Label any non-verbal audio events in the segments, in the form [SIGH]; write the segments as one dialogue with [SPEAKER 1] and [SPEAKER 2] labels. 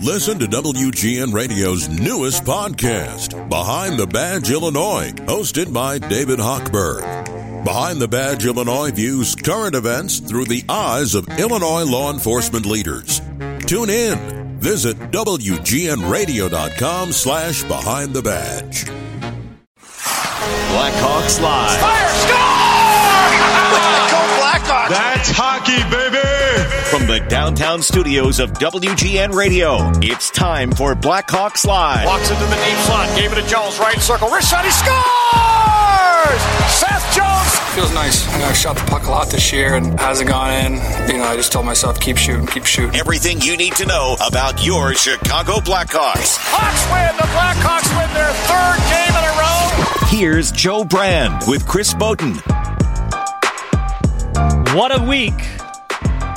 [SPEAKER 1] Listen to WGN Radio's newest podcast, Behind the Badge Illinois, hosted by David Hochberg. Behind the Badge Illinois views current events through the eyes of Illinois law enforcement leaders. Tune in. Visit WGNRadio.com slash Behind the Badge.
[SPEAKER 2] Blackhawks Live.
[SPEAKER 3] Fire! Score! [LAUGHS] Go Blackhawks!
[SPEAKER 4] That's hockey, baby!
[SPEAKER 2] From the downtown studios of WGN Radio, it's time for Blackhawks Live.
[SPEAKER 3] Walks into the deep slot, gave it to Jones, right circle, wrist shot, he scores! Seth Jones!
[SPEAKER 5] Feels nice. You know, I shot the puck a lot this year and hasn't gone in. You know, I just told myself, keep shooting, keep shooting.
[SPEAKER 2] Everything you need to know about your Chicago Blackhawks.
[SPEAKER 3] Hawks win! The Blackhawks win their third game in a row!
[SPEAKER 2] Here's Joe Brand with Chris Bowden.
[SPEAKER 6] What a week.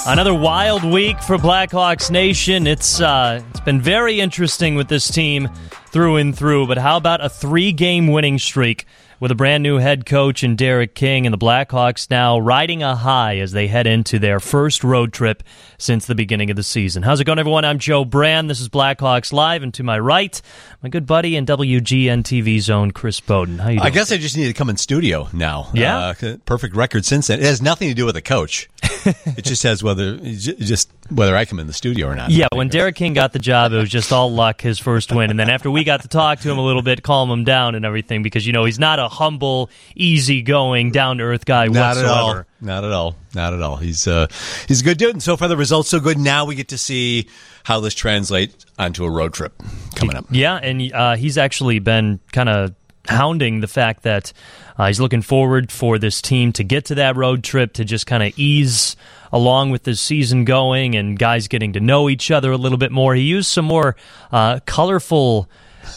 [SPEAKER 6] Another wild week for Blackhawks Nation. It's uh, it's been very interesting with this team through and through. But how about a three-game winning streak with a brand new head coach and Derek King and the Blackhawks now riding a high as they head into their first road trip since the beginning of the season. How's it going, everyone? I'm Joe Brand. This is Blackhawks Live, and to my right, my good buddy and WGN TV zone, Chris Bowden. How you doing?
[SPEAKER 7] I guess I just need to come in studio now.
[SPEAKER 6] Yeah?
[SPEAKER 7] Uh, perfect record since then. It has nothing to do with the coach. [LAUGHS] it just has whether just whether I come in the studio or not.
[SPEAKER 6] Yeah, when Derek King got the job, it was just all luck, his first win. And then after we got to talk to him a little bit, calm him down and everything, because, you know, he's not a humble, easygoing, down to earth guy
[SPEAKER 7] Not at all.
[SPEAKER 6] whatsoever.
[SPEAKER 7] Not at all. Not at all. He's uh, he's a good dude, and so far the results so good. Now we get to see how this translates onto a road trip coming up.
[SPEAKER 6] Yeah, and uh, he's actually been kind of hounding the fact that uh, he's looking forward for this team to get to that road trip to just kind of ease along with the season going and guys getting to know each other a little bit more. He used some more uh, colorful.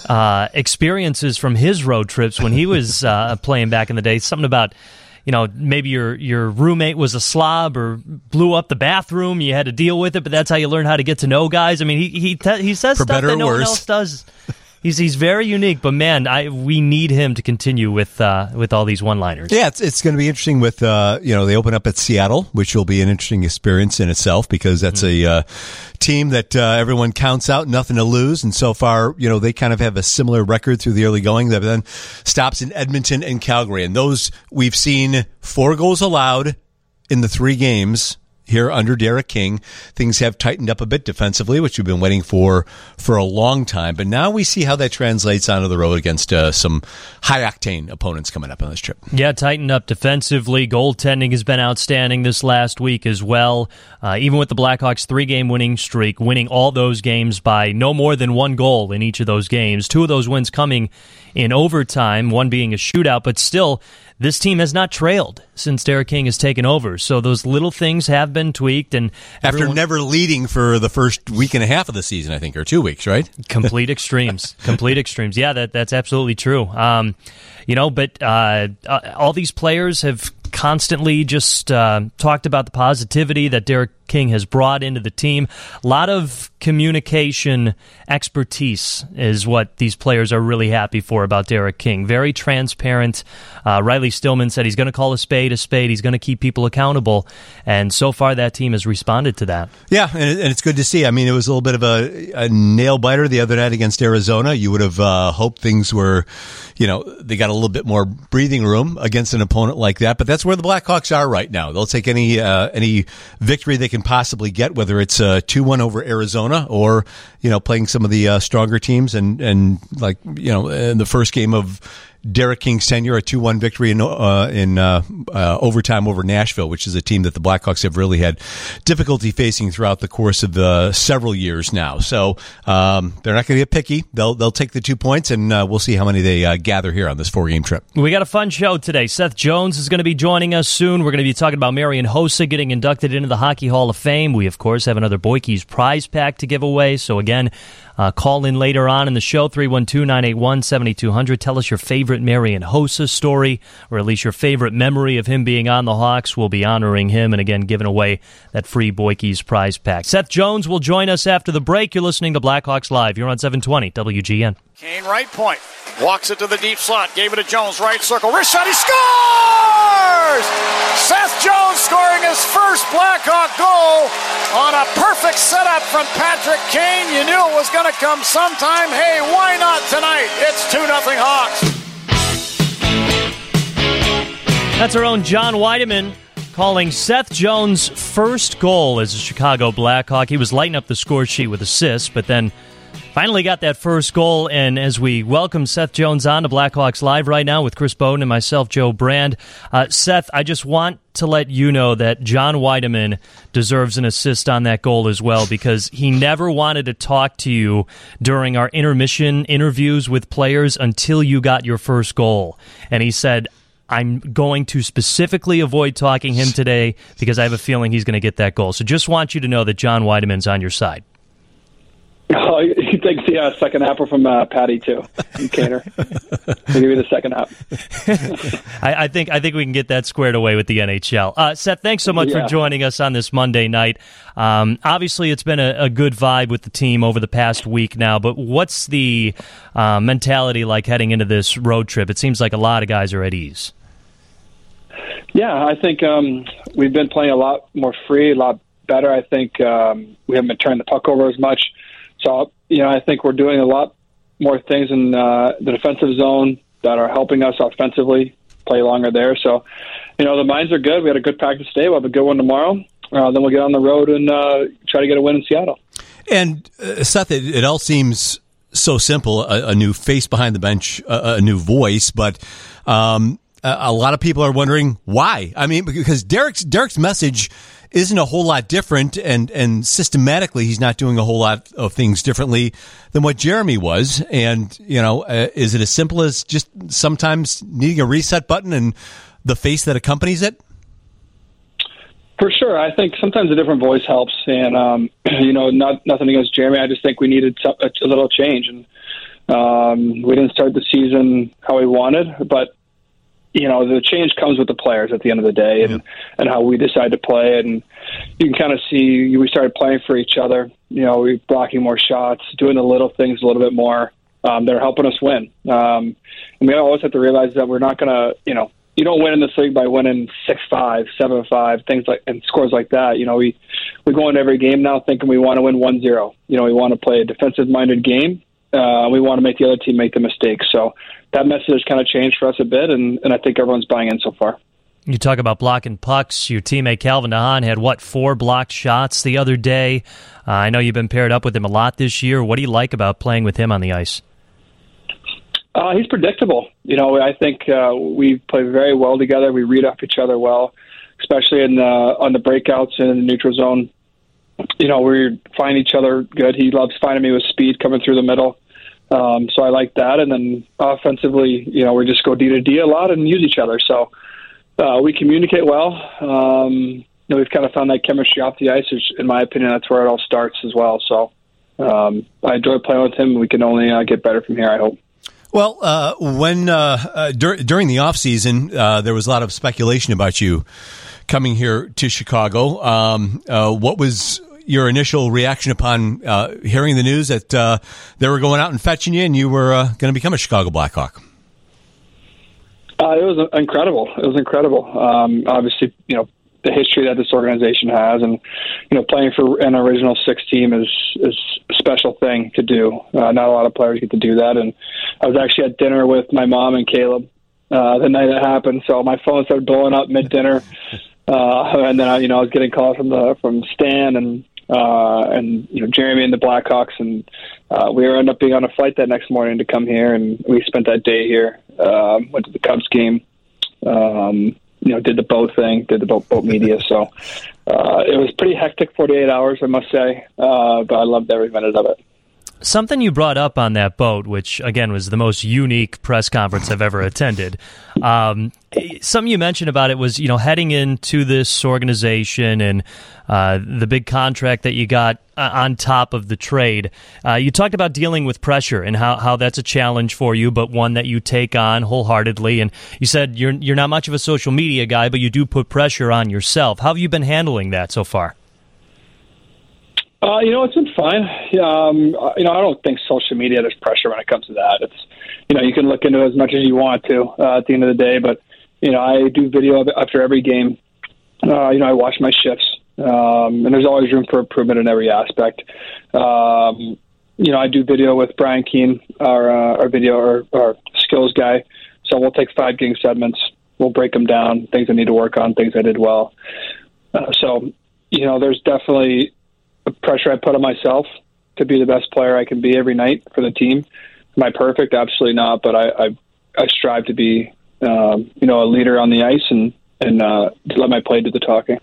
[SPEAKER 6] Uh, experiences from his road trips when he was uh, playing back in the day. Something about you know, maybe your your roommate was a slob or blew up the bathroom. You had to deal with it, but that's how you learn how to get to know guys. I mean, he he te- he says
[SPEAKER 7] For
[SPEAKER 6] stuff that no one else does. He's he's very unique, but man, I we need him to continue with uh, with all these one liners.
[SPEAKER 7] Yeah, it's it's going to be interesting with uh, you know they open up at Seattle, which will be an interesting experience in itself because that's a uh, team that uh, everyone counts out, nothing to lose, and so far you know they kind of have a similar record through the early going. That then stops in Edmonton and Calgary, and those we've seen four goals allowed in the three games here under Derek King. Things have tightened up a bit defensively, which we've been waiting for for a long time. But now we see how that translates onto the road against uh, some high octane opponents coming up on this trip.
[SPEAKER 6] Yeah, tightened up defensively. Goaltending has been outstanding this last week as well. Uh, even with the Blackhawks' three game winning streak, winning all those games by no more than one goal in each of those games. Two of those wins coming in overtime, one being a shootout, but still, this team has not trailed since Derek King has taken over. So those little things have been tweaked. And
[SPEAKER 7] After
[SPEAKER 6] everyone-
[SPEAKER 7] never leading for the first week and a half of the season, I think, or two weeks, right? [LAUGHS]
[SPEAKER 6] complete extremes complete extremes yeah that that's absolutely true um you know but uh, uh all these players have constantly just uh, talked about the positivity that Derek King has brought into the team. A lot of communication expertise is what these players are really happy for about Derek King. Very transparent. Uh, Riley Stillman said he's going to call a spade a spade. He's going to keep people accountable, and so far that team has responded to that.
[SPEAKER 7] Yeah, and, it, and it's good to see. I mean, it was a little bit of a, a nail biter the other night against Arizona. You would have uh, hoped things were, you know, they got a little bit more breathing room against an opponent like that. But that's where the Blackhawks are right now. They'll take any uh, any victory they can possibly get, whether it's a two one over Arizona or you know playing some of the uh, stronger teams and and like you know in the first game of. Derek King's tenure, a two-one victory in uh, in uh, uh, overtime over Nashville, which is a team that the Blackhawks have really had difficulty facing throughout the course of the several years now. So um, they're not going to get picky. They'll they'll take the two points, and uh, we'll see how many they uh, gather here on this four-game trip.
[SPEAKER 6] We got a fun show today. Seth Jones is going to be joining us soon. We're going to be talking about Marian Hossa getting inducted into the Hockey Hall of Fame. We, of course, have another Boykey's prize pack to give away. So, again, uh, call in later on in the show, 312 981 7200. Tell us your favorite Marian Hossa story, or at least your favorite memory of him being on the Hawks. We'll be honoring him and again giving away that free Boyke's prize pack. Seth Jones will join us after the break. You're listening to Blackhawks Live. You're on 720 WGN.
[SPEAKER 3] Kane right point. Walks it to the deep slot. Gave it to Jones. Right circle. Wrist shot. He scores! Seth Jones scoring his first Blackhawk goal on a perfect setup from Patrick Kane. You knew it was going to come sometime. Hey, why not tonight? It's 2 0 Hawks.
[SPEAKER 6] That's our own John Wiedeman calling Seth Jones' first goal as a Chicago Blackhawk. He was lighting up the score sheet with assists, but then Finally got that first goal, and as we welcome Seth Jones on to Blackhawks Live right now with Chris Bowden and myself, Joe Brand. Uh, Seth, I just want to let you know that John Wiedeman deserves an assist on that goal as well because he never wanted to talk to you during our intermission interviews with players until you got your first goal. And he said, I'm going to specifically avoid talking him today because I have a feeling he's going to get that goal. So just want you to know that John Wiedeman's on your side. [LAUGHS]
[SPEAKER 4] Oh, he takes the uh, second apple from uh, Patty too, Kaner. I'll [LAUGHS] give you the second app. [LAUGHS]
[SPEAKER 6] I, I, think I think we can get that squared away with the NHL. Uh, Seth, thanks so much yeah. for joining us on this Monday night. Um, obviously, it's been a, a, good vibe with the team over the past week now. But what's the uh, mentality like heading into this road trip? It seems like a lot of guys are at ease.
[SPEAKER 4] Yeah, I think um, we've been playing a lot more free, a lot better. I think um, we haven't been turning the puck over as much. So, you know, I think we're doing a lot more things in uh, the defensive zone that are helping us offensively play longer there. So, you know, the minds are good. We had a good practice today. We'll have a good one tomorrow. Uh, then we'll get on the road and uh, try to get a win in Seattle.
[SPEAKER 7] And uh, Seth, it, it, all seems so simple: a, a new face behind the bench, a, a new voice. But um, a, lot of people are wondering why. I mean, because Derek's Derek's message isn't a whole lot different, and and systematically he's not doing a whole lot of things differently than what Jeremy was. And you know, uh, is it as simple as just sometimes needing a reset button and the face that accompanies it?
[SPEAKER 4] For sure, I think sometimes a different voice helps, and um, [CLEARS THROAT] you know, not nothing against Jeremy. I just think we needed a, a little change, and um, we didn't start the season how we wanted, but you know the change comes with the players at the end of the day and yeah. and how we decide to play. And you can kind of see we started playing for each other. You know we blocking more shots doing the little things a little bit more um, that are helping us win. Um, and we always have to realize that we're not going to you know you don't win in this league by winning six five seven five things like and scores like that. You know we we go into every game now thinking we want to win one zero. You know we want to play a defensive minded game. Uh, we want to make the other team make the mistakes. So that message has kind of changed for us a bit, and, and I think everyone's buying in so far.
[SPEAKER 6] You talk about blocking pucks. Your teammate Calvin de Haan had what four blocked shots the other day. Uh, I know you've been paired up with him a lot this year. What do you like about playing with him on the ice?
[SPEAKER 4] Uh, he's predictable. You know, I think uh, we play very well together. We read off each other well, especially in the, on the breakouts and in the neutral zone. You know, we find each other good. He loves finding me with speed coming through the middle. Um, so I like that. And then offensively, you know, we just go D to D a lot and use each other. So uh, we communicate well. Um, you know, we've kind of found that chemistry off the ice. Which, in my opinion, that's where it all starts as well. So um, I enjoy playing with him. We can only uh, get better from here. I hope.
[SPEAKER 7] Well, uh, when uh, uh, dur- during the off season, uh, there was a lot of speculation about you coming here to Chicago. Um, uh, what was your initial reaction upon uh, hearing the news that uh, they were going out and fetching you and you were uh, going to become a Chicago Blackhawk?
[SPEAKER 4] Uh, it was incredible. It was incredible. Um, obviously, you know the history that this organization has, and you know playing for an original six team is is a special thing to do. Uh, not a lot of players get to do that. And I was actually at dinner with my mom and Caleb uh, the night it happened, so my phone started blowing up mid dinner. [LAUGHS] Uh, and then, you know, I was getting calls from the from Stan and uh, and you know Jeremy and the Blackhawks, and uh, we ended up being on a flight that next morning to come here, and we spent that day here. Uh, went to the Cubs game, um, you know, did the boat thing, did the boat, boat media. So uh, it was pretty hectic 48 hours, I must say, uh, but I loved every minute of it.
[SPEAKER 6] Something you brought up on that boat, which again was the most unique press conference I've ever attended. Um, something you mentioned about it was, you know, heading into this organization and uh, the big contract that you got uh, on top of the trade. Uh, you talked about dealing with pressure and how, how that's a challenge for you, but one that you take on wholeheartedly. And you said you're you're not much of a social media guy, but you do put pressure on yourself. How have you been handling that so far?
[SPEAKER 4] Uh, you know, it's been fine. Um, uh, you know, I don't think social media there's pressure when it comes to that. It's you know you can look into it as much as you want to uh, at the end of the day, but you know I do video after every game. Uh, you know, I watch my shifts, um, and there's always room for improvement in every aspect. Um, you know, I do video with Brian Keane, our uh, our video our, our skills guy. So we'll take five game segments. We'll break them down, things I need to work on, things I did well. Uh, so, you know, there's definitely pressure I put on myself to be the best player I can be every night for the team. Am I perfect? Absolutely not. But I I, I strive to be um, you know a leader on the ice and and uh, let my play do the talking.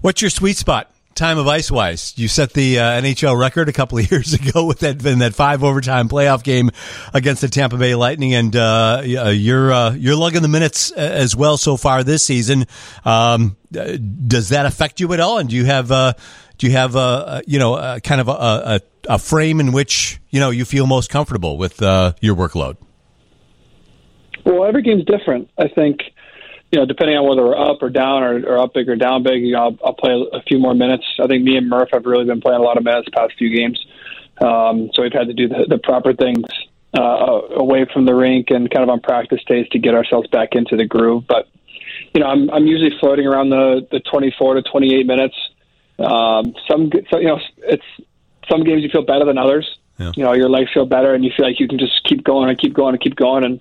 [SPEAKER 7] What's your sweet spot? Time of ice wise, you set the uh, NHL record a couple of [LAUGHS] years ago with that in that five overtime playoff game against the Tampa Bay Lightning, and uh, you're uh, you're lugging the minutes uh, as well so far this season. Um, uh, does that affect you at all? And do you have uh, do you have a, you know kind of a, a, a, frame in which you know you feel most comfortable with uh, your workload?
[SPEAKER 4] Well, every game's different. I think you know depending on whether we're up or down or, or up big or down big. You know, I'll, I'll, play a few more minutes. I think me and Murph have really been playing a lot of minutes the past few games, um, so we've had to do the, the proper things. Uh, away from the rink and kind of on practice days to get ourselves back into the groove. But you know, I'm I'm usually floating around the the 24 to 28 minutes. Um, some, so, you know, it's some games you feel better than others. Yeah. You know, your legs feel better, and you feel like you can just keep going and keep going and keep going. And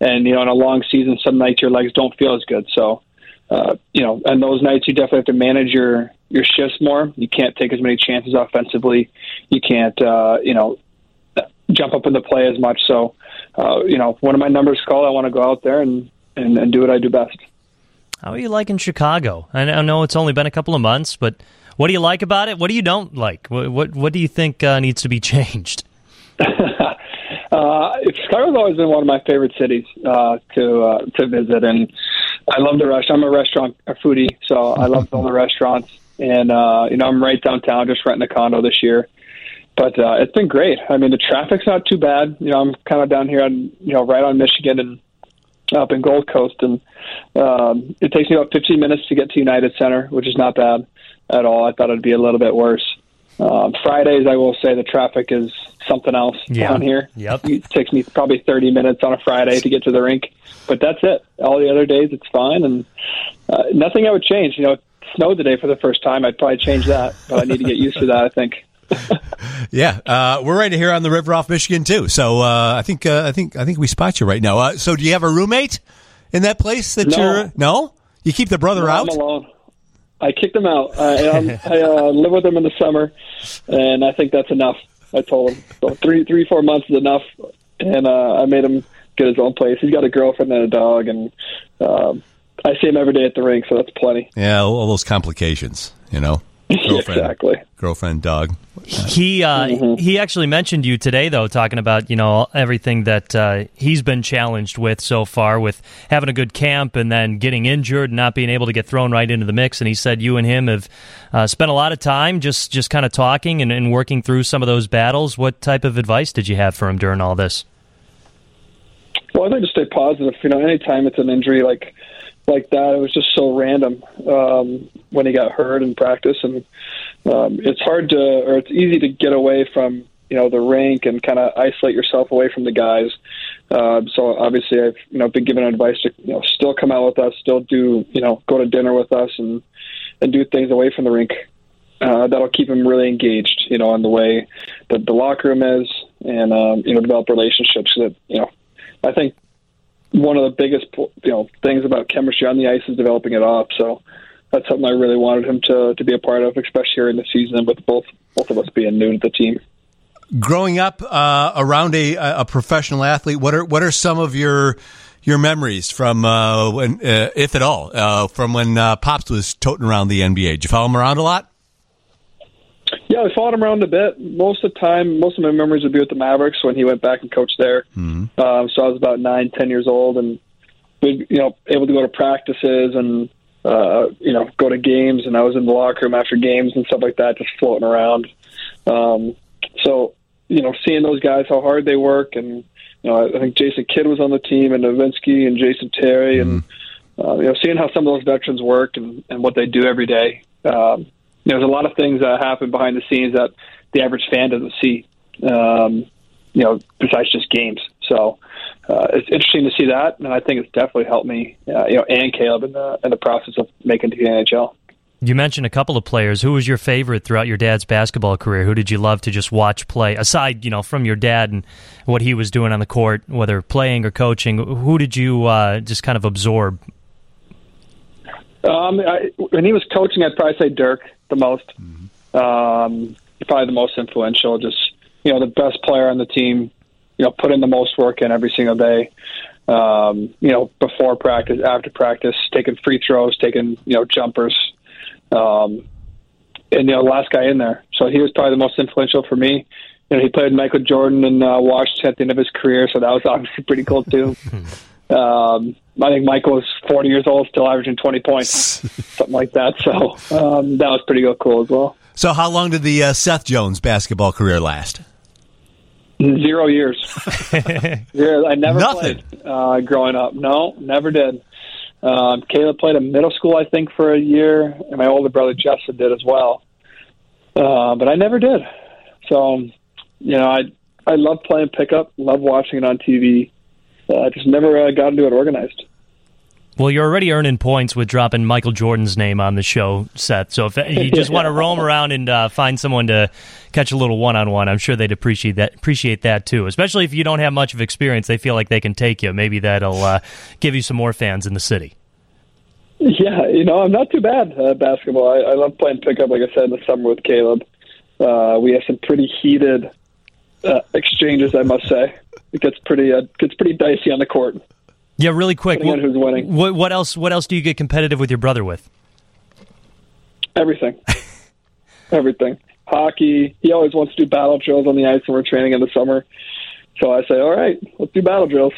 [SPEAKER 4] and you know, in a long season, some nights your legs don't feel as good. So, uh, you know, and those nights you definitely have to manage your your shifts more. You can't take as many chances offensively. You can't, uh, you know, jump up in the play as much. So, uh, you know, one of my numbers call, I want to go out there and, and and do what I do best.
[SPEAKER 6] How are you liking Chicago? I know it's only been a couple of months, but what do you like about it? What do you don't like? What what, what do you think uh, needs to be [LAUGHS] changed? [LAUGHS]
[SPEAKER 4] uh, Chicago's always been one of my favorite cities uh, to uh, to visit, and I love the restaurant. I'm a restaurant a foodie, so I love all the restaurants. And uh, you know, I'm right downtown, just renting a condo this year. But uh, it's been great. I mean, the traffic's not too bad. You know, I'm kind of down here on you know right on Michigan and up in Gold Coast, and um, it takes me about 15 minutes to get to United Center, which is not bad at all. I thought it'd be a little bit worse. Um, Fridays, I will say the traffic is something else yeah. down here.
[SPEAKER 6] Yep.
[SPEAKER 4] It takes me probably 30 minutes on a Friday to get to the rink, but that's it. All the other days, it's fine, and uh, nothing I would change. You know, it snowed today for the first time. I'd probably change that, but I need to get used to that. I think. [LAUGHS]
[SPEAKER 7] yeah, uh, we're right here on the river off Michigan too. So uh, I think uh, I think I think we spot you right now. Uh, so do you have a roommate in that place that
[SPEAKER 4] no.
[SPEAKER 7] you're? No, you keep the brother
[SPEAKER 4] no,
[SPEAKER 7] out.
[SPEAKER 4] I'm alone. I kicked him out. I, [LAUGHS] I uh, live with him in the summer, and I think that's enough. I told him so three, three, four months is enough, and uh, I made him get his own place. He's got a girlfriend and a dog, and um, I see him every day at the rink, so that's plenty.
[SPEAKER 7] Yeah, all those complications, you know.
[SPEAKER 4] Girlfriend, exactly.
[SPEAKER 7] Girlfriend, dog.
[SPEAKER 6] He uh, mm-hmm. he actually mentioned you today, though, talking about you know everything that uh, he's been challenged with so far, with having a good camp and then getting injured, and not being able to get thrown right into the mix. And he said you and him have uh, spent a lot of time just just kind of talking and, and working through some of those battles. What type of advice did you have for him during all this?
[SPEAKER 4] Well, I think to stay positive. You know, anytime it's an injury like like that. It was just so random um, when he got hurt in practice, and um, it's hard to, or it's easy to get away from you know the rink and kind of isolate yourself away from the guys. Uh, so obviously, I've you know been given advice to you know still come out with us, still do you know go to dinner with us, and and do things away from the rink. Uh, that'll keep him really engaged, you know, on the way that the locker room is, and um, you know, develop relationships that you know. I think one of the biggest you know things about chemistry on the ice is developing it off. So that's something I really wanted him to to be a part of, especially here in the season with both both of us being new to the team.
[SPEAKER 7] Growing up uh, around a, a professional athlete, what are what are some of your your memories from uh, when, uh, if at all, uh, from when uh, Pops was toting around the NBA? Did you follow him around a lot?
[SPEAKER 4] Yeah, I followed him around a bit. Most of the time, most of my memories would be with the Mavericks when he went back and coached there. Mm-hmm. Um, so I was about nine, ten years old, and we, you know, able to go to practices and uh, you know go to games. And I was in the locker room after games and stuff like that, just floating around. Um, so you know, seeing those guys how hard they work, and you know, I think Jason Kidd was on the team, and Nowitzki and Jason Terry, mm-hmm. and uh, you know, seeing how some of those veterans work and, and what they do every day. Um, there's a lot of things that happen behind the scenes that the average fan doesn't see. Um, you know, besides just games. So uh, it's interesting to see that, and I think it's definitely helped me, uh, you know, and Caleb in the in the process of making the NHL.
[SPEAKER 6] You mentioned a couple of players. Who was your favorite throughout your dad's basketball career? Who did you love to just watch play? Aside, you know, from your dad and what he was doing on the court, whether playing or coaching, who did you uh, just kind of absorb?
[SPEAKER 4] Um, I, when he was coaching, I'd probably say Dirk the most. Mm-hmm. Um, probably the most influential. Just you know, the best player on the team. You know, put in the most work in every single day. Um, you know, before practice, after practice, taking free throws, taking you know jumpers, um, and you know, last guy in there. So he was probably the most influential for me. You know, he played Michael Jordan and uh, Washington at the end of his career, so that was [LAUGHS] obviously pretty cool too. [LAUGHS] Um, I think Michael was 40 years old, still averaging 20 points, [LAUGHS] something like that. So um, that was pretty cool as well.
[SPEAKER 7] So, how long did the uh, Seth Jones basketball career last?
[SPEAKER 4] Zero years. [LAUGHS] Zero. I never Nothing. played uh, growing up. No, never did. Um, Caleb played in middle school, I think, for a year, and my older brother Justin did as well. Uh, but I never did. So, you know, I I love playing pickup, love watching it on TV uh, just never uh, got into it organized.
[SPEAKER 6] Well, you're already earning points with dropping Michael Jordan's name on the show, Seth. So if you just want to [LAUGHS] roam around and uh, find someone to catch a little one-on-one, I'm sure they'd appreciate that. Appreciate that too. Especially if you don't have much of experience, they feel like they can take you. Maybe that'll uh, give you some more fans in the city.
[SPEAKER 4] Yeah, you know, I'm not too bad at basketball. I, I love playing pickup, like I said, in the summer with Caleb. Uh, we have some pretty heated uh, exchanges, I must say it gets pretty uh, gets pretty dicey on the court.
[SPEAKER 6] Yeah, really quick.
[SPEAKER 4] What, who's winning?
[SPEAKER 6] What, what else? What else do you get competitive with your brother with?
[SPEAKER 4] Everything, [LAUGHS] everything. Hockey. He always wants to do battle drills on the ice when we're training in the summer. So I say, all right, let's do battle drills,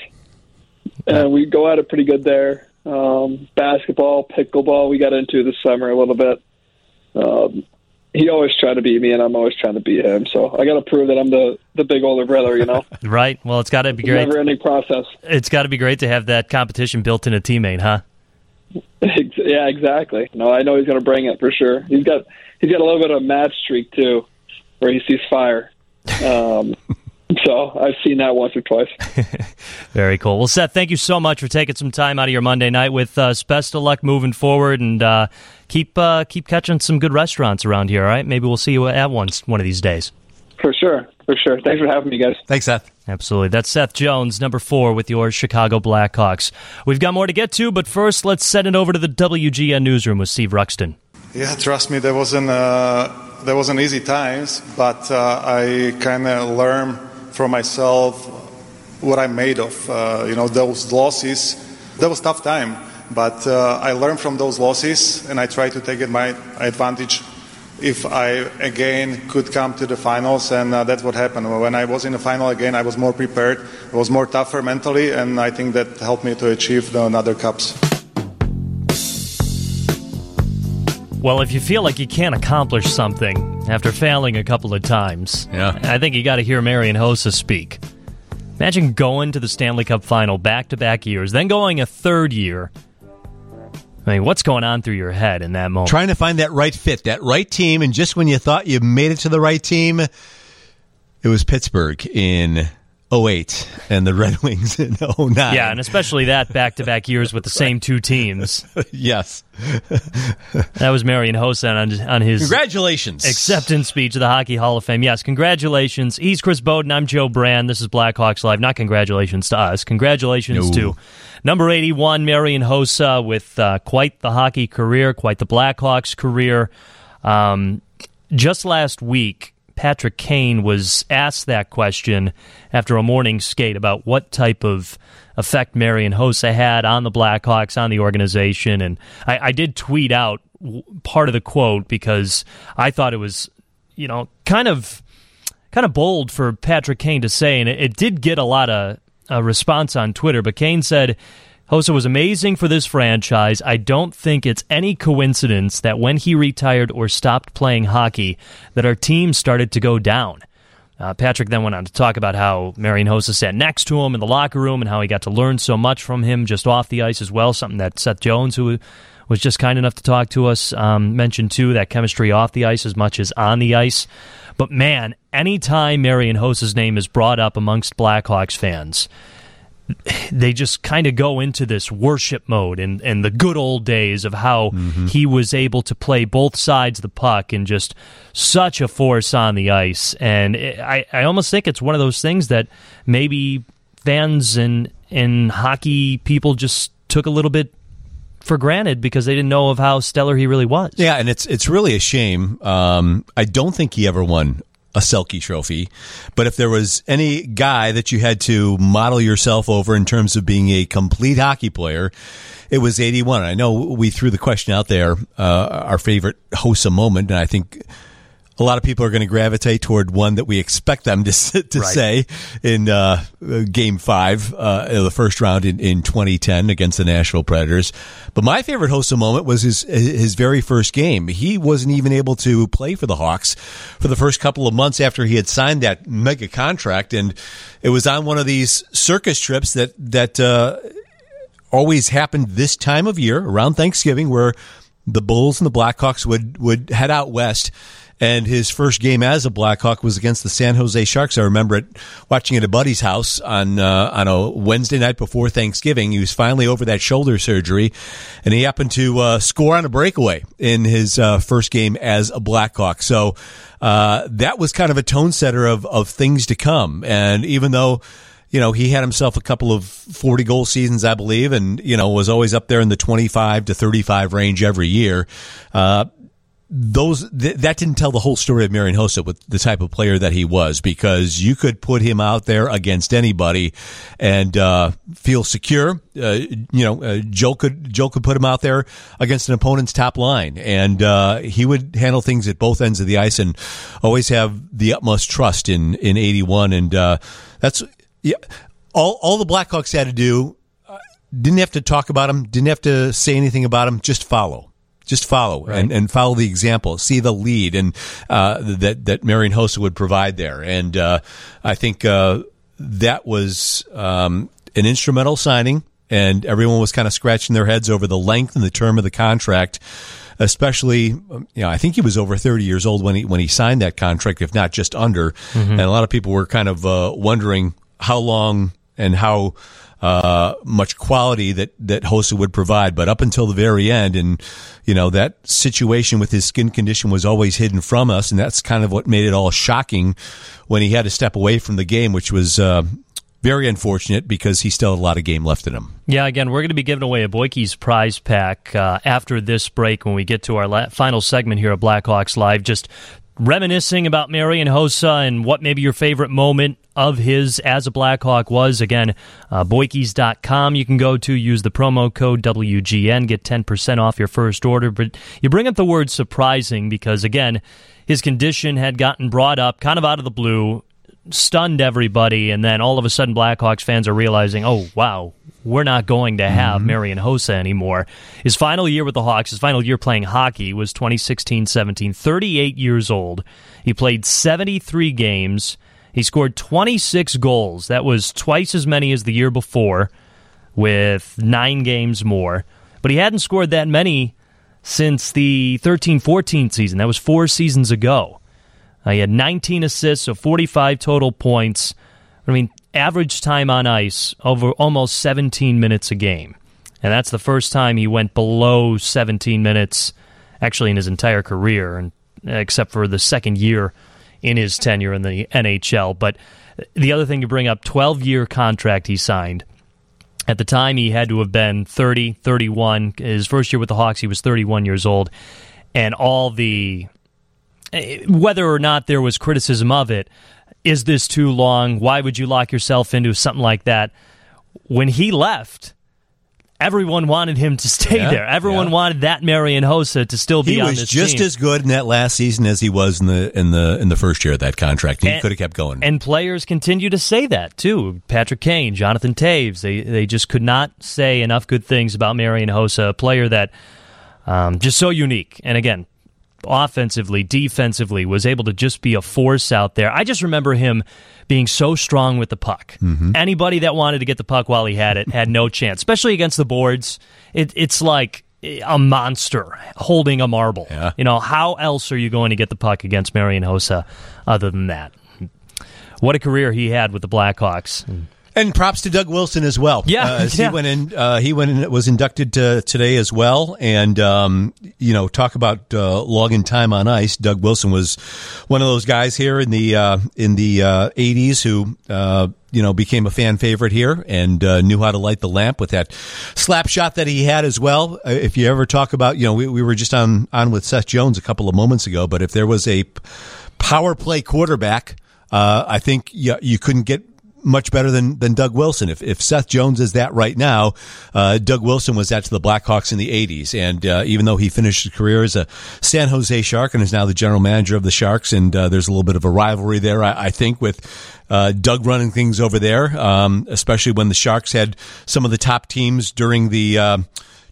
[SPEAKER 4] and we go at it pretty good there. Um, basketball, pickleball, we got into this summer a little bit. Um, he always tried to beat me, and I'm always trying to beat him. So I got to prove that I'm the the big older brother, you know. [LAUGHS]
[SPEAKER 6] right. Well, it's got to be great.
[SPEAKER 4] Never ending process.
[SPEAKER 6] It's got to be great to have that competition built in a teammate, huh? [LAUGHS]
[SPEAKER 4] yeah, exactly. No, I know he's going to bring it for sure. He's got he's got a little bit of a match streak too, where he sees fire. Um, [LAUGHS] so I've seen that once or twice. [LAUGHS]
[SPEAKER 6] Very cool. Well, Seth, thank you so much for taking some time out of your Monday night with us. Best of luck moving forward, and uh, keep uh, keep catching some good restaurants around here. All right, maybe we'll see you at one one of these days.
[SPEAKER 4] For sure, for sure. Thanks for having me, guys.
[SPEAKER 7] Thanks, Seth.
[SPEAKER 6] Absolutely. That's Seth Jones, number four with your Chicago Blackhawks. We've got more to get to, but first, let's send it over to the WGN newsroom with Steve Ruxton.
[SPEAKER 8] Yeah, trust me, there wasn't uh, there wasn't easy times, but uh, I kind of learned for myself what I'm made of. Uh, you know, those losses, that was tough time, but uh, I learned from those losses and I try to take it my advantage if I again could come to the finals, and uh, that's what happened. When I was in the final again, I was more prepared, I was more tougher mentally, and I think that helped me to achieve the another cups.
[SPEAKER 6] Well, if you feel like you can't accomplish something after failing a couple of times,
[SPEAKER 7] yeah.
[SPEAKER 6] I think you got to hear Marian Hossa speak. Imagine going to the Stanley Cup final back to back years, then going a third year. I mean, what's going on through your head in that moment?
[SPEAKER 7] Trying to find that right fit, that right team, and just when you thought you made it to the right team, it was Pittsburgh in 08 and the Red Wings in 09.
[SPEAKER 6] Yeah, and especially that back to back years with the [LAUGHS] same two teams. [LAUGHS]
[SPEAKER 7] yes. [LAUGHS]
[SPEAKER 6] that was Marian Hossa on, on his
[SPEAKER 7] Congratulations.
[SPEAKER 6] acceptance speech of the Hockey Hall of Fame. Yes, congratulations. He's Chris Bowden. I'm Joe Brand. This is Blackhawks Live. Not congratulations to us. Congratulations no. to number 81, Marian Hossa, with uh, quite the hockey career, quite the Blackhawks career. Um, just last week, Patrick Kane was asked that question after a morning skate about what type of effect Marian Hossa had on the Blackhawks, on the organization. And I, I did tweet out part of the quote because I thought it was you know, kind of kind of bold for Patrick Kane to say, and it, it did get a lot of uh, response on Twitter. But Kane said. Hossa was amazing for this franchise. I don't think it's any coincidence that when he retired or stopped playing hockey, that our team started to go down. Uh, Patrick then went on to talk about how Marian Hossa sat next to him in the locker room and how he got to learn so much from him just off the ice as well. Something that Seth Jones, who was just kind enough to talk to us, um, mentioned too. That chemistry off the ice as much as on the ice. But man, anytime Marian Hossa's name is brought up amongst Blackhawks fans, they just kind of go into this worship mode and, and the good old days of how mm-hmm. he was able to play both sides of the puck and just such a force on the ice. And it, I, I almost think it's one of those things that maybe fans and, and hockey people just took a little bit for granted because they didn't know of how stellar he really was.
[SPEAKER 7] Yeah, and it's it's really a shame. Um, I don't think he ever won a Selke trophy. But if there was any guy that you had to model yourself over in terms of being a complete hockey player, it was 81. I know we threw the question out there, uh, our favorite Hossa moment, and I think a lot of people are going to gravitate toward one that we expect them to [LAUGHS] to right. say in uh, Game Five, uh, the first round in, in 2010 against the Nashville Predators. But my favorite Hossa moment was his his very first game. He wasn't even able to play for the Hawks for the first couple of months after he had signed that mega contract, and it was on one of these circus trips that that uh, always happened this time of year around Thanksgiving, where the Bulls and the Blackhawks would would head out west and his first game as a Blackhawk was against the San Jose Sharks. I remember it watching it at a buddy's house on uh, on a Wednesday night before Thanksgiving. He was finally over that shoulder surgery, and he happened to uh, score on a breakaway in his uh, first game as a Blackhawk. So uh, that was kind of a tone setter of of things to come. And even though you know, he had himself a couple of 40 goal seasons, I believe, and, you know, was always up there in the 25 to 35 range every year. Uh, those th- that didn't tell the whole story of Marian Hossa with the type of player that he was because you could put him out there against anybody and uh, feel secure. Uh, you know, uh, Joe could Joe could put him out there against an opponent's top line, and uh, he would handle things at both ends of the ice and always have the utmost trust in in eighty one. And uh, that's yeah, all all the Blackhawks had to do. Uh, didn't have to talk about him. Didn't have to say anything about him. Just follow just follow right. and, and follow the example, see the lead, and uh, that that Marian Hossa would provide there. And uh, I think uh, that was um, an instrumental signing, and everyone was kind of scratching their heads over the length and the term of the contract. Especially, you know, I think he was over 30 years old when he when he signed that contract, if not just under. Mm-hmm. And a lot of people were kind of uh, wondering how long and how uh, much quality that that Hossa would provide. But up until the very end, and you know that situation with his skin condition was always hidden from us, and that's kind of what made it all shocking when he had to step away from the game, which was. Uh, very unfortunate because he still had a lot of game left in him.
[SPEAKER 6] Yeah, again, we're going to be giving away a Boykey's prize pack uh, after this break when we get to our la- final segment here at Blackhawks Live. Just reminiscing about Marian Hossa and what maybe your favorite moment of his as a Blackhawk was. Again, uh, you can go to, use the promo code WGN, get 10% off your first order. But you bring up the word surprising because, again, his condition had gotten brought up kind of out of the blue stunned everybody, and then all of a sudden, Blackhawks fans are realizing, oh, wow, we're not going to have mm-hmm. Marian Hossa anymore. His final year with the Hawks, his final year playing hockey was 2016 17, 38 years old. He played 73 games. He scored 26 goals. That was twice as many as the year before, with nine games more. But he hadn't scored that many since the 13 14 season. That was four seasons ago. Uh, he had 19 assists, so 45 total points. I mean, average time on ice over almost 17 minutes a game. And that's the first time he went below 17 minutes, actually, in his entire career, and except for the second year in his tenure in the NHL. But the other thing to bring up 12 year contract he signed. At the time, he had to have been 30, 31. His first year with the Hawks, he was 31 years old. And all the Eh, whether or not there was criticism of it, is this too long? Why would you lock yourself into something like that? When he left, everyone wanted him to [LAUGHS] stay
[SPEAKER 7] Yeah,
[SPEAKER 6] there. Everyone
[SPEAKER 7] yeah.
[SPEAKER 6] wanted that Marian Hossa to still be
[SPEAKER 7] He
[SPEAKER 6] on
[SPEAKER 7] was just
[SPEAKER 6] team.
[SPEAKER 7] as good in that last season as he was in the in the in the first year of that contract. He
[SPEAKER 6] And-
[SPEAKER 7] could have kept going.
[SPEAKER 6] And players continue to say that too. Patrick Kane, Jonathan Toews, they they just could not say enough good things about Marian Hossa, a player that um, just so unique. And again, offensively, defensively, was able to just be a force out there. I just remember him being so strong with the puck. Mm-hmm. Anybody that wanted to get the puck while he had it had no [LAUGHS] chance, especially against the boards. It, it's like a monster holding a marble.
[SPEAKER 7] Yeah.
[SPEAKER 6] You know, how else are you going to get the puck against Marian Hossa other than that? What a career he had with the Blackhawks. Mm.
[SPEAKER 7] And props to Doug Wilson as well.
[SPEAKER 6] Yeah,
[SPEAKER 7] uh,
[SPEAKER 6] yeah.
[SPEAKER 7] he went in. Uh, he went in, was inducted to, today as well. And um, you know, talk about uh, logging time on ice. Doug Wilson was one of those guys here in the uh, in the uh, '80s who. Uh, you know, became a fan favorite here and uh, knew how to light the lamp with that slap shot that he had as well. Uh, if you ever talk about, you know, we, we were just on on with Seth Jones a couple of moments ago, but if there was a power play quarterback, uh, I think you, you couldn't get much better than, than Doug Wilson. If, if Seth Jones is that right now, uh, Doug Wilson was that to the Blackhawks in the 80s. And uh, even though he finished his career as a San Jose Shark and is now the general manager of the Sharks, and uh, there's a little bit of a rivalry there, I, I think, with uh, Doug running things over there, um, especially when the Sharks had some of the top teams during the.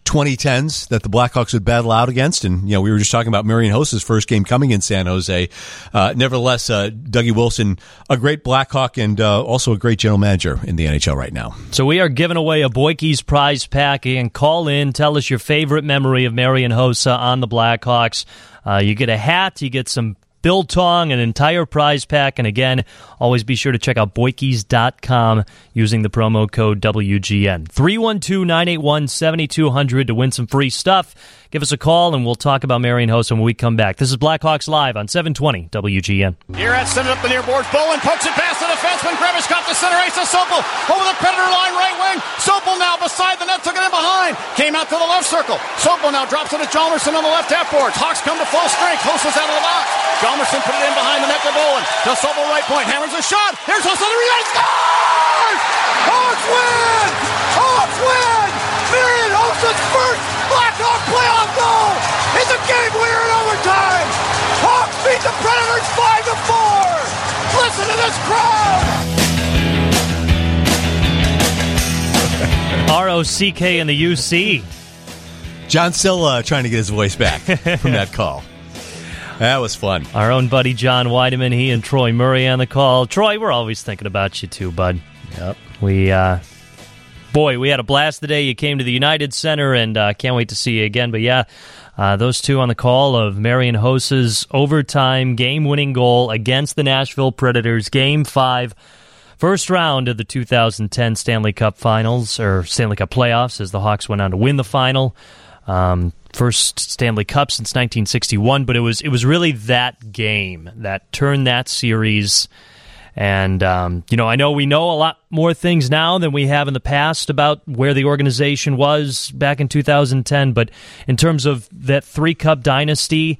[SPEAKER 7] Uh, 2010s that the Blackhawks would battle out against. And, you know, we were just talking about Marian Hossa's first game coming in San Jose. Uh, nevertheless, uh, Dougie Wilson, a great Blackhawk and uh, also a great general manager in the NHL right now.
[SPEAKER 6] So we are giving away a Boykey's prize pack. And call in, tell us your favorite memory of Marian Hossa on the Blackhawks. Uh, you get a hat, you get some biltong, an entire prize pack. And again, always be sure to check out boykeys.com using the promo code WGN. 312 981 7200 to win some free stuff. Give us a call and we'll talk about Marian Hossa when we come back. This is Blackhawks Live on 720 WGN.
[SPEAKER 3] Here at it up the near boards. Bowen pokes it past the defenseman. Grebish got the center ace of Sopel. Over the Predator line, right wing. Sopel now beside the net, took it in behind. Came out to the left circle. Sopel now drops it to Hjalmarsson on the left half boards. Hawks come to full strength. Host is out of the box. Hjalmarsson put it in behind the net to Bowen. To Sopel right point. Hammers a shot. Here's Host on the rebound. Scores! Hawks win! Hawks win! Marian Hossa's first Blackhawk playoff goal is a game winner in overtime. Hawks beat the Predators 5 to 4. Listen to this crowd. [LAUGHS]
[SPEAKER 6] R O C K and the UC.
[SPEAKER 7] John Silla uh, trying to get his voice back [LAUGHS] from that call. That was fun.
[SPEAKER 6] Our own buddy John Wiedeman, he and Troy Murray on the call. Troy, we're always thinking about you too, bud.
[SPEAKER 7] Yep.
[SPEAKER 6] We, uh, boy, we had a blast today. you came to the United Center, and uh, can't wait to see you again. But yeah, uh, those two on the call of Marian Hossa's overtime game-winning goal against the Nashville Predators, Game Five. First round of the 2010 Stanley Cup Finals or Stanley Cup playoffs as the Hawks went on to win the final. Um, first Stanley Cup since 1961, but it was it was really that game that turned that series. And um, you know, I know we know a lot more things now than we have in the past about where the organization was back in 2010. But in terms of that three cup dynasty,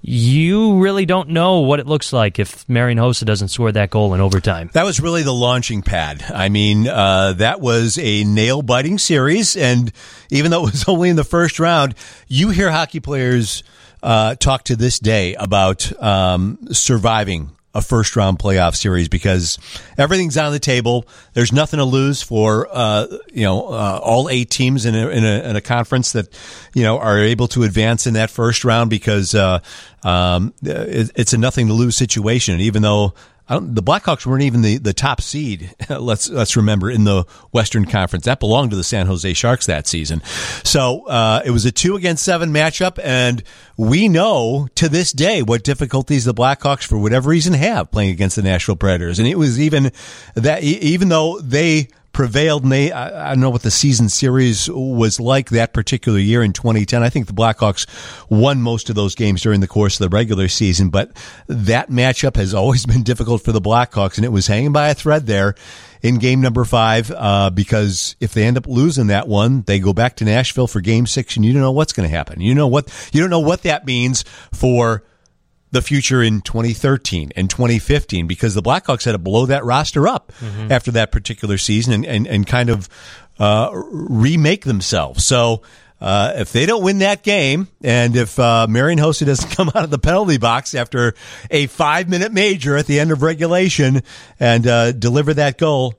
[SPEAKER 6] you really don't know what it looks like if Marian Hossa doesn't score that goal in overtime.
[SPEAKER 7] That was really the launching pad. I mean, uh, that was a nail biting series. And even though it was [LAUGHS] only in the first round, you hear hockey players uh, talk to this day about um, surviving a first round playoff series because everything's on the table. There's nothing to lose for uh, you know uh, all eight teams in a, in a in a conference that you know are able to advance in that first round because uh, um, it, it's a nothing to lose situation. And even though the Blackhawks weren't even the, the top seed. [LAUGHS] let's let's remember in the Western Conference that belonged to the San Jose Sharks that season. So uh, it was a two against seven matchup, and we know to this day what difficulties the Blackhawks, for whatever reason, have playing against the Nashville Predators. And it was even that even though they prevailed. And they I, I don't know what the season series was like that particular year in 2010 I think the Blackhawks won most of those games during the course of the regular season but that matchup has always [LAUGHS] been difficult for the Blackhawks and it was hanging by a thread there in game number five uh, because if they end up losing that one they go back to Nashville for game six and you don't know what's going to happen. You know what you don't know what that means for the future in 2013 and 2015 because the Blackhawks had to blow that roster up after that particular season and, and, and kind of uh, remake themselves. So. Uh, if they don't win that game, and if uh, Marian Hossa doesn't [LAUGHS] come out of the penalty box after a five-minute major at the end of regulation and uh, deliver that goal,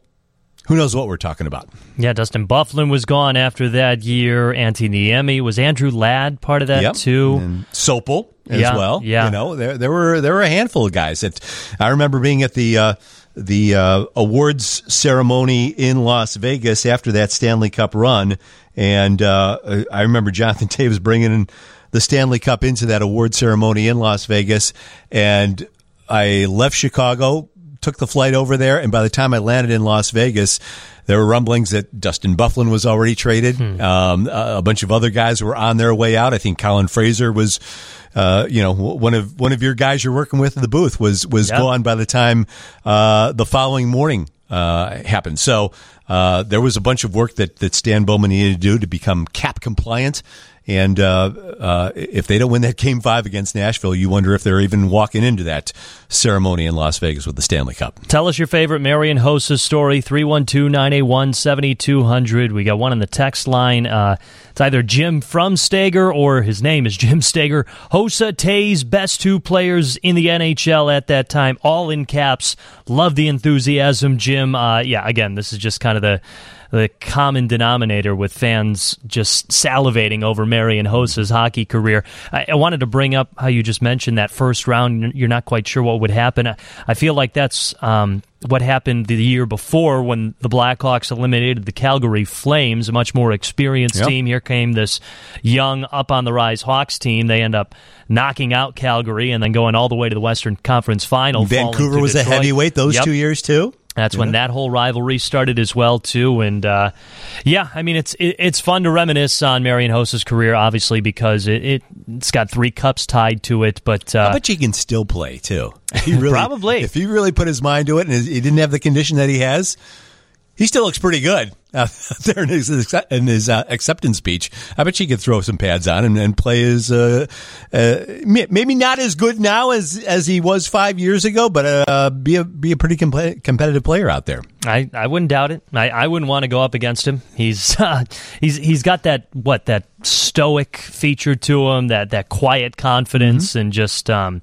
[SPEAKER 7] who knows what we're talking about?
[SPEAKER 6] Yeah, Dustin Byfuglien was gone after that year. Antti Niemi was Andrew Ladd part of that
[SPEAKER 7] Yep.
[SPEAKER 6] too.
[SPEAKER 7] And Sopel as
[SPEAKER 6] Yeah,
[SPEAKER 7] well.
[SPEAKER 6] yeah.
[SPEAKER 7] you know there there were there were a handful of guys that I remember being at the uh, the uh, awards ceremony in Las Vegas after that Stanley Cup run, and uh, I remember Jonathan [LAUGHS] Toews bringing in the Stanley Cup into that award ceremony in Las Vegas, and I left Chicago. Took the flight over there, and by the time I landed in Las Vegas, there were rumblings that Dustin Byfuglien was already traded. Um, a a bunch of other guys were on their way out. I think Colin Fraser was, uh, you know, one of one of your guys you're working with in the booth was was
[SPEAKER 6] Yep.
[SPEAKER 7] gone by the time uh, the following morning uh, happened. So uh, there was a bunch of work that that Stan Bowman needed to do to become cap compliant. And uh, uh, if they don't win that game five against Nashville, you wonder if they're even walking into that ceremony in Las Vegas with the Stanley Cup.
[SPEAKER 6] Tell us your favorite Marian Hossa story, 312-981-7200. We got one on the text line. Uh, it's either Jim from Stager or his name is Jim Stager. Hossa, Toews, best two players in the NHL at that time, all in caps. Love the enthusiasm, Jim. Uh, yeah, again, this is just kind of the the common denominator with fans just salivating over Marian Hossa's hockey career. I, I wanted to bring up how you just mentioned that first round. You're not quite sure what would happen. I, I feel like that's um, what happened the year before when the Blackhawks eliminated the Calgary Flames, a much more experienced
[SPEAKER 7] Yep.
[SPEAKER 6] team. Here came this young, up on the rise Hawks team. They end up knocking out Calgary and then going all the way to the Western Conference Final.
[SPEAKER 7] Vancouver was a heavyweight those
[SPEAKER 6] Yep.
[SPEAKER 7] two years too.
[SPEAKER 6] That's when that whole rivalry started as well too, and uh, yeah, I mean it's it, it's fun to reminisce on Marian Hossa's career, obviously because it, it it's got three cups tied to it. But uh,
[SPEAKER 7] I bet you can still play too. If he [LAUGHS] really,
[SPEAKER 6] Probably.
[SPEAKER 7] If he really put his mind to it and he didn't have the condition that he has, he still looks pretty good uh, [LAUGHS] there in his, in his uh, acceptance speech. I bet you could throw some pads on and, and play as uh, uh, maybe not as good now as as he was five years ago, but uh, be a be a pretty comp- competitive player out there.
[SPEAKER 6] I, I wouldn't doubt it. I, I wouldn't want to go up against him. He's [LAUGHS] uh, he's he's got that what that stoic feature to him, that that quiet confidence, and just um,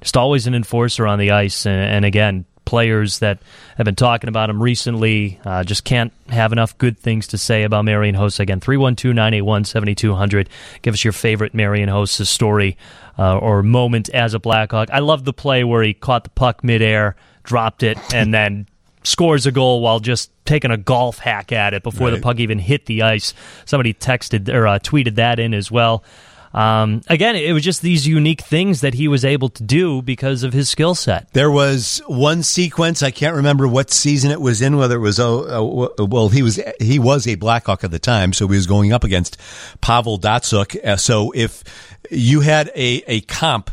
[SPEAKER 6] just always an enforcer on the ice. And, and again, players that have been talking about him recently uh, just can't have enough good things to say about Marian Hossa. Again, 312-981-7200. Give us your favorite Marian Hossa story uh, or moment as a Blackhawk. I love the play where he caught the puck midair, dropped it, and then scores a goal while just taking a golf hack at it before the puck even hit the ice. Somebody texted or uh, tweeted that in as well. Um, again, it was just these unique things that he was able to do because of his skill set.
[SPEAKER 7] There was one sequence I can't remember what season it was in. Whether it was oh, uh, well, he was he was a Blackhawk at the time, so he was going up against Pavel Datsyuk. Uh, so if you had a a comp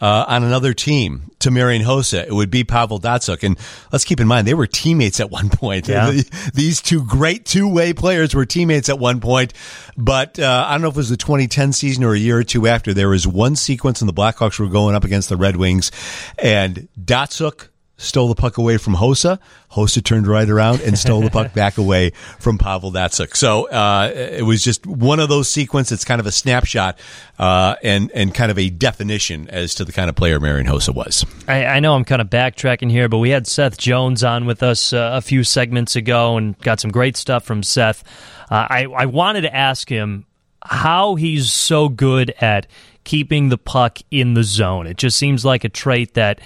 [SPEAKER 7] uh, on another team to Marian Hossa, it would be Pavel Datsyuk. And let's keep in mind they were teammates at one point.
[SPEAKER 6] Yeah. [LAUGHS]
[SPEAKER 7] These two great two way players were teammates at one point. But uh, I don't know if it was the 2010 season or a year or two after. There was one sequence and the Blackhawks were going up against the Red Wings, and Datsyuk stole the puck away from Hossa. Hossa turned right around and stole the puck [LAUGHS] back away from Pavel Datsyuk. So uh, it was just one of those sequences. It's kind of a snapshot uh, and and kind of a definition as to the kind of player Marian Hossa was.
[SPEAKER 6] I, I know I'm kind of backtracking here, but we had Seth Jones on with us uh, a few segments ago and got some great stuff from Seth. Uh, I, I wanted to ask him how he's so good at keeping the puck in the zone. It just seems like a trait that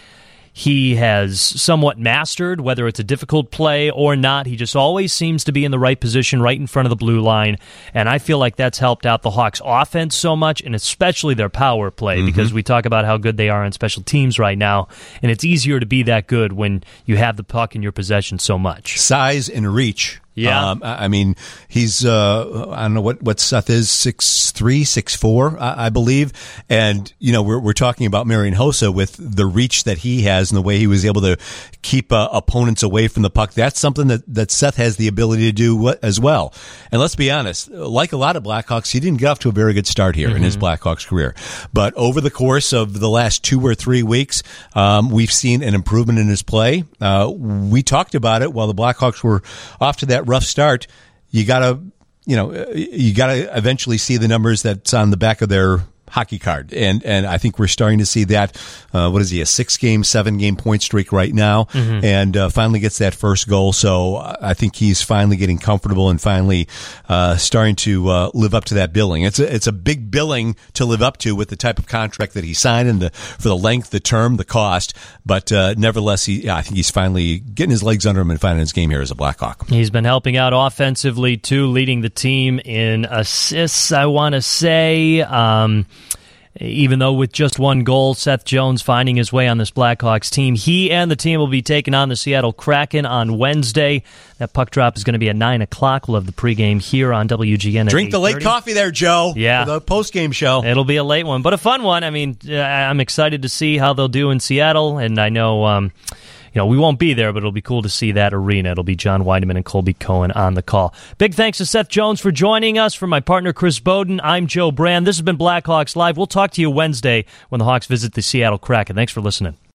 [SPEAKER 6] he has somewhat mastered, whether it's a difficult play or not. He just always seems to be in the right position, right in front of the blue line. And I feel like that's helped out the Hawks' offense so much, and especially their power play, mm-hmm. because we talk about how good they are on special teams right now. And it's easier to be that good when you have the puck in your possession so much.
[SPEAKER 7] Size and reach.
[SPEAKER 6] Yeah.
[SPEAKER 7] Um, I I mean, he's, uh, I don't know what, what Seth is, six three, six four, I, I believe. And, you know, we're, we're talking about Marian Hossa with the reach that he has and the way he was able to keep uh, opponents away from the puck. That's something that, that Seth has the ability to do as well. And let's be honest, like a lot of Blackhawks, he didn't get off to a very good start here in his Blackhawks career. But over the course of the last two or three weeks, um, we've seen an improvement in his play. Uh, we talked about it while the Blackhawks were off to that rough start. you got to, you know, you got to eventually see the numbers that's on the back of their hockey card. And, and I think we're starting to see that. Uh, what is he, a six game, seven game point streak right now? Mm-hmm. And uh, finally gets that first goal. So I think he's finally getting comfortable and finally uh, starting to uh, live up to that billing. It's a, it's a big billing to live up to with the type of contract that he signed and the, for the length, the term, the cost. But uh, nevertheless, he, I think he's finally getting his legs under him and finding his game here as a Blackhawk.
[SPEAKER 6] He's been helping out offensively too, leading the team in assists, I want to say. Um, even though with just one goal, Seth Jones finding his way on this Blackhawks team. He and the team will be taking on the Seattle Kraken on Wednesday. That puck drop is going to be at 9 o'clock. We'll have the pregame here on WGN.
[SPEAKER 7] Drink the late coffee there, Joe.
[SPEAKER 6] Yeah.
[SPEAKER 7] the postgame show.
[SPEAKER 6] It'll be a late one, but a fun one. I mean, I'm excited to see how they'll do in Seattle, and I know. Um, know, we won't be there, but it'll be cool to see that arena. It'll be John Wiedeman and Colby Cohen on the call. Big thanks to Seth Jones for joining us. For my partner, Chris Bowden, I'm Joe Brand. This has been Blackhawks Live. We'll talk to you Wednesday when the Hawks visit the Seattle Kraken. Thanks for listening.